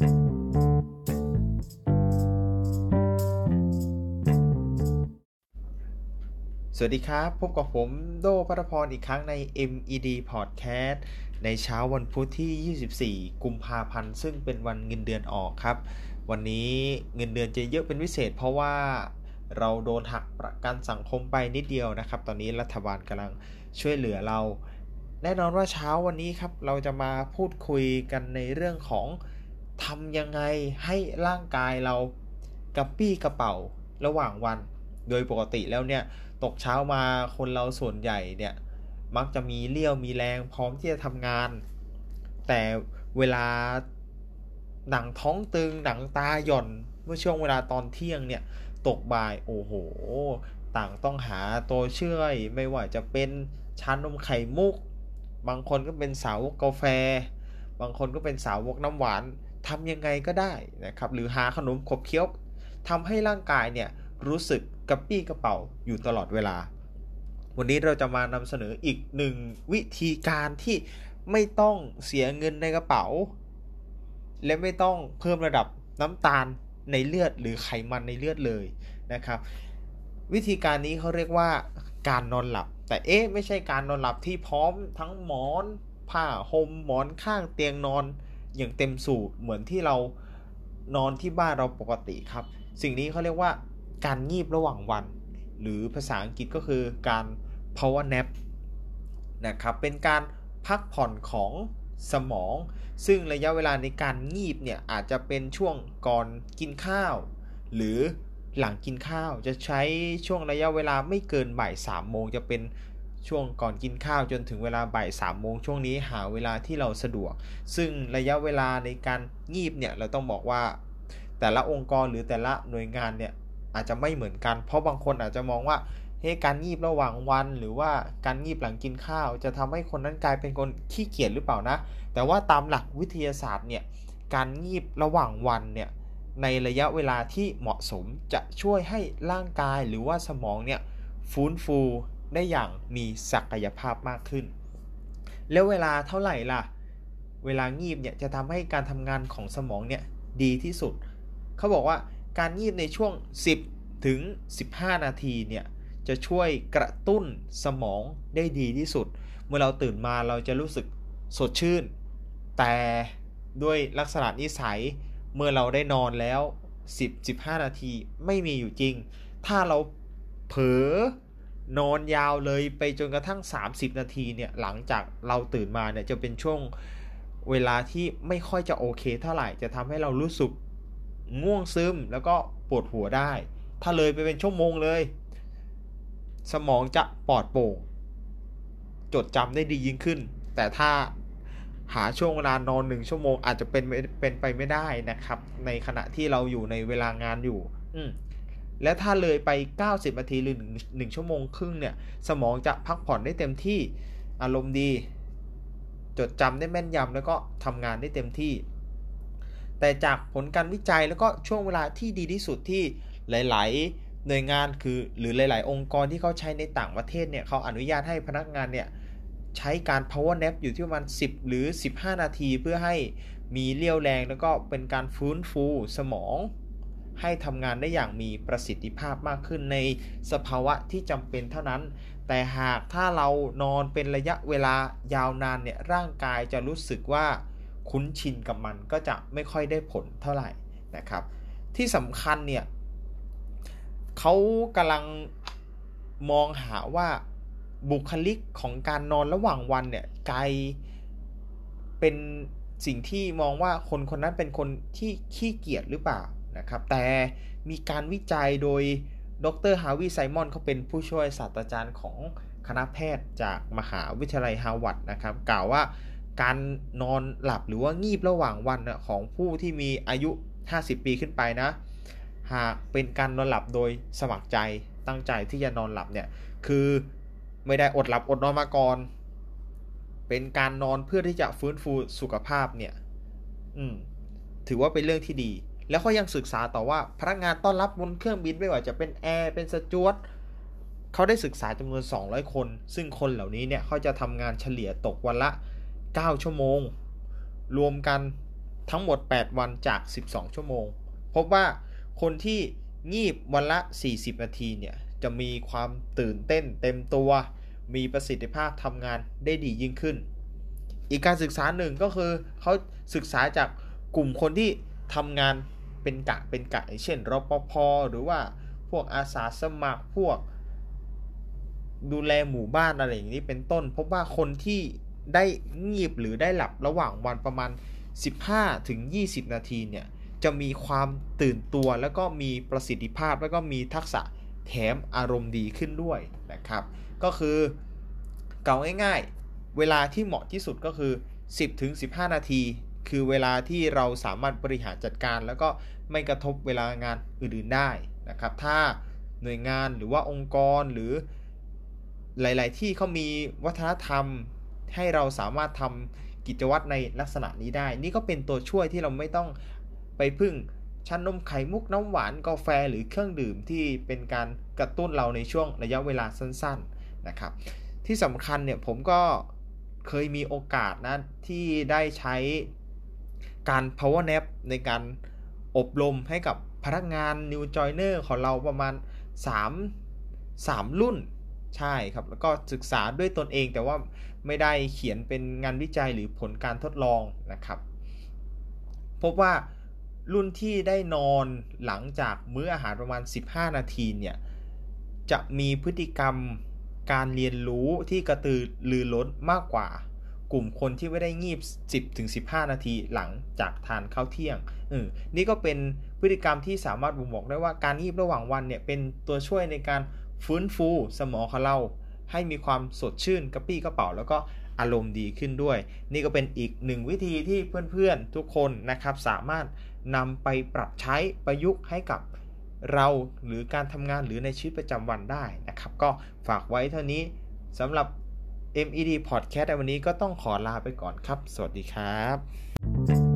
สวัสดีครับ พบกับผมโดพัทพรอีกครั้งใน MED Podcast ในเช้าวันพุธที่ 24 กุมภาพันธ์ ซึ่งเป็นวันเงินเดือนออกครับ วันนี้เงินเดือนจะเยอะเป็นพิเศษเพราะว่าเราโดนหักประกันสังคมไปนิดเดียวนะครับ ตอนนี้รัฐบาลกำลังช่วยเหลือเรา แน่นอนว่าเช้าวันนี้ครับ เราจะมาพูดคุยกันในเรื่องของ ทำยังไงให้ร่างกายเรากระปี้กระเป๋าระหว่างวัน โดยปกติแล้วเนี่ยตกเช้ามาคนเราส่วนใหญ่เนี่ยมักจะมีเลี้ยวมีแรงพร้อมที่จะทำงาน แต่เวลาหนังท้องตึงหนังตาหย่อนเมื่อช่วงเวลาตอนเที่ยงเนี่ยตกบ่ายโอ้โห ต่างต้องหาตัวช่วยไม่ว่าจะเป็นชานมไข่มุก บางคนก็เป็นสาวกกาแฟ บางคนก็เป็นสาวกน้ำหวาน ทำยังไงก็ได้นะครับหรือหาขนมขบเคี้ยวทำให้ร่างกายเนี่ยรู้สึกกระปี้กระเป๋าอยู่ตลอดเวลา วันนี้เราจะมานำเสนออีกหนึ่งวิธีการที่ไม่ต้องเสียเงินในกระเป๋า และไม่ต้องเพิ่มระดับน้ำตาลในเลือดหรือไขมันในเลือดเลยนะครับ วิธีการนี้เขาเรียกว่าการนอนหลับ แต่เอ๊ะไม่ใช่การนอนหลับที่พร้อมทั้งหมอน ผ้าห่มหมอนข้างเตียงนอน อย่างเต็มสูบเหมือนที่เรานอนที่บ้านเราปกติครับ สิ่งนี้เขาเรียกว่าการงีบระหว่างวัน หรือภาษาอังกฤษก็คือการ power nap นะครับเป็นการพักผ่อนของสมอง ซึ่งระยะเวลาในการงีบเนี่ยอาจจะเป็นช่วงก่อนกินข้าว หรือหลังกินข้าวจะใช้ช่วงระยะเวลาไม่เกินบ่ายสามโมงจะเป็น ช่วงก่อนกินข้าวจนถึงเวลาบ่ายสามโมงช่วงนี้หาเวลาที่เราสะดวก ซึ่งระยะเวลาในการงีบเนี่ยเราต้องบอกว่า แต่ละองค์กรหรือแต่ละหน่วยงานเนี่ยอาจจะไม่เหมือนกัน เพราะบางคนอาจจะมองว่าเฮ้การงีบระหว่างวัน หรือว่าการงีบหลังกินข้าว จะทำให้คนนั้นกลายเป็นคนขี้เกียจหรือเปล่านะ แต่ว่าตามหลักวิทยาศาสตร์เนี่ยการงีบระหว่างวันเนี่ยในระยะเวลาที่เหมาะสมจะช่วยให้ร่างกายหรือว่าสมองเนี่ยฟื้นฟู ได้อย่างมีศักยภาพมากขึ้น แล้วเวลาเท่าไหร่ล่ะ เวลางีบเนี่ยจะทำให้การทำงานของสมองเนี่ยดีที่สุด เขาบอกว่าการงีบในช่วง 10 ถึง 15 นาทีเนี่ยจะช่วยกระตุ้นสมองได้ดีที่สุด เมื่อเราตื่นมาเราจะรู้สึกสดชื่น แต่ด้วยลักษณะนิสัยเมื่อเราได้นอนแล้ว 10-15 นาทีไม่มีอยู่จริง ถ้าเราเผลอ นอนยาวเลยไปจนกระทั่ง 30 นาทีเนี่ยหลังจากเราตื่นมาเนี่ยจะเป็นช่วงเวลาที่ไม่ค่อยจะโอเค เท่าไหร่จะทำให้เรารู้สึกง่วงซึมแล้วก็ปวดหัวได้ ถ้าเลยไปเป็นชั่วโมงเลย สมองจะปลอดโปร่ง จดจำได้ดียิ่งขึ้น แต่ถ้าหาช่วงเวลานอนหนึ่งชั่วโมงอาจจะเป็นเป็นไปไม่ได้นะครับ ในขณะที่เราอยู่ในเวลางานอยู่ อืม และถ้าเลยไป 90 นาทีหรือหนึ่งชั่วโมงครึ่งเนี่ย สมองจะพักผ่อนได้เต็มที่ อารมณ์ดี จดจำได้แม่นยำแล้วก็ทำงานได้เต็มที่ แต่จากผลการวิจัยแล้วก็ช่วงเวลาที่ดีที่สุดที่หลาย ๆ หน่วยงานคือหรือหลาย ๆ องค์กรที่เขาใช้ในต่างประเทศเนี่ยเขาอนุญาตให้พนักงานเนี่ยใช้การ power nap อยู่ที่ประมาณ 10 หรือ 15 นาทีเพื่อให้มีเลี้ยวแรงแล้วก็เป็นการฟื้นฟูสมอง ให้ทำงานได้อย่างมีประสิทธิภาพมากขึ้นในสภาวะที่จำเป็นเท่านั้น แต่หากถ้าเรานอนเป็นระยะเวลายาวนานเนี่ยร่างกายจะรู้สึกว่าคุ้นชินกับมันก็จะไม่ค่อยได้ผลเท่าไหร่นะครับ ที่สำคัญเนี่ยเขากำลังมองหาว่าบุคลิกของการนอนระหว่างวันเนี่ยกลายเป็นสิ่งที่มองว่าคนคนนั้นเป็นคนที่ขี้เกียจหรือเปล่า นะครับ แต่มีการวิจัยโดยดรฮาวิไซมอนเขาเป็นผู้ช่วยศาสตราจารย์ของคณะแพทย์จากมหาวิทยาลัยฮาวาดนะครับ กล่าวว่าการนอนหลับหรือว่างีบระหว่างวันของผู้ที่มีอายุ 50 ปีขึ้นไปนะ หากเป็นการนอนหลับโดยสมัครใจตั้งใจที่จะนอนหลับเนี่ย คือไม่ได้อดหลับอดนอนมาก่อน เป็นการนอนเพื่อที่จะฟื้นฟูสุขภาพเนี่ย อืม ถือว่าเป็นเรื่องที่ดี แล้วเขายังศึกษาต่อว่าพนักงานต้อนรับบนเครื่องบินไม่ว่าจะเป็นแอร์เป็นสจวตเขาได้ศึกษาจำนวน 200 คน ซึ่งคนเหล่านี้เนี่ยเขาจะทำงานเฉลี่ยตกวันละ 9 ชั่วโมง รวมกันทั้งหมด 8 วันจาก 12 ชั่วโมง พบว่าคนที่งีบวันละ 40 นาทีเนี่ยจะมีความตื่นเต้นเต็มตัว มีประสิทธิภาพทำงานได้ดียิ่งขึ้น อีกการศึกษาหนึ่งก็คือเขาศึกษาจากกลุ่มคนที่ทำงาน เป็นกะเป็นกะเช่นรปภหรือว่าพวกอาสาสมัครพวก ดูแลหมู่บ้านอะไรอย่างนี้เป็นต้น พบว่าคนที่ได้งีบหรือได้หลับระหว่างวันประมาณ 15ถึง20 นาทีเนี่ยจะมีความตื่นตัวแล้วก็มีประสิทธิภาพแล้วก็มีทักษะแถมอารมณ์ดีขึ้นด้วยนะครับ ก็คือเก่าง่ายๆ เวลาที่เหมาะที่สุดก็คือ 10ถึง15 นาที คือเวลาที่เราสามารถบริหารจัดการ แล้วก็ไม่กระทบเวลางานอื่นๆได้นะครับ ถ้าหน่วยงานหรือว่าองค์กรหรือหลาย ๆ ที่เขามีวัฒนธรรมให้เราสามารถทำกิจวัตรในลักษณะนี้ได้ นี่ก็เป็นตัวช่วยที่เราไม่ต้องไปพึ่งชั้นนมไข่มุกน้ำหวานกาแฟหรือเครื่องดื่มที่เป็นการกระตุ้นเราในช่วงระยะเวลาสั้น ๆ นะครับ ที่สำคัญเนี่ยผมก็เคยมีโอกาสนะที่ได้ใช้ การ power nap ในการอบรมให้กับพนักงาน new joiner ของเราประมาณ 3 3 รุ่นใช่ครับ แล้วก็ศึกษาด้วยตนเองแต่ว่าไม่ได้เขียนเป็นงานวิจัยหรือผลการทดลองนะครับ พบว่ารุ่นที่ได้นอนหลังจากมื้ออาหารประมาณ 15 นาทีเนี่ย จะมีพฤติกรรมการเรียนรู้ที่กระตือรือร้นมากกว่า กลุ่มคนที่ไม่ได้งีบ 10-15 นาทีหลังจากทานข้าวเที่ยงอนี่ก็เป็นพฤติกรรมที่สามารถบ่งบอกได้ว่าการงีบระหว่างวันเนี่ยเป็นตัวช่วยในการฟื้นฟูสมองของเรา ให้มีความสดชื่นกระปี้กระเป๋า แล้วก็อารมณ์ดีขึ้นด้วย นี่ก็เป็นอีกหนึ่งวิธีที่เพื่อนๆทุกคนนะครับสามารถนำไปปรับใช้ประยุกต์ให้กับเราหรือการทำงานหรือในชีวิตประจำวันได้นะครับ ก็ฝากไว้เท่านี้สำหรับ MED Podcast ในวันนี้ก็ต้องขอลาไปก่อนครับ สวัสดีครับ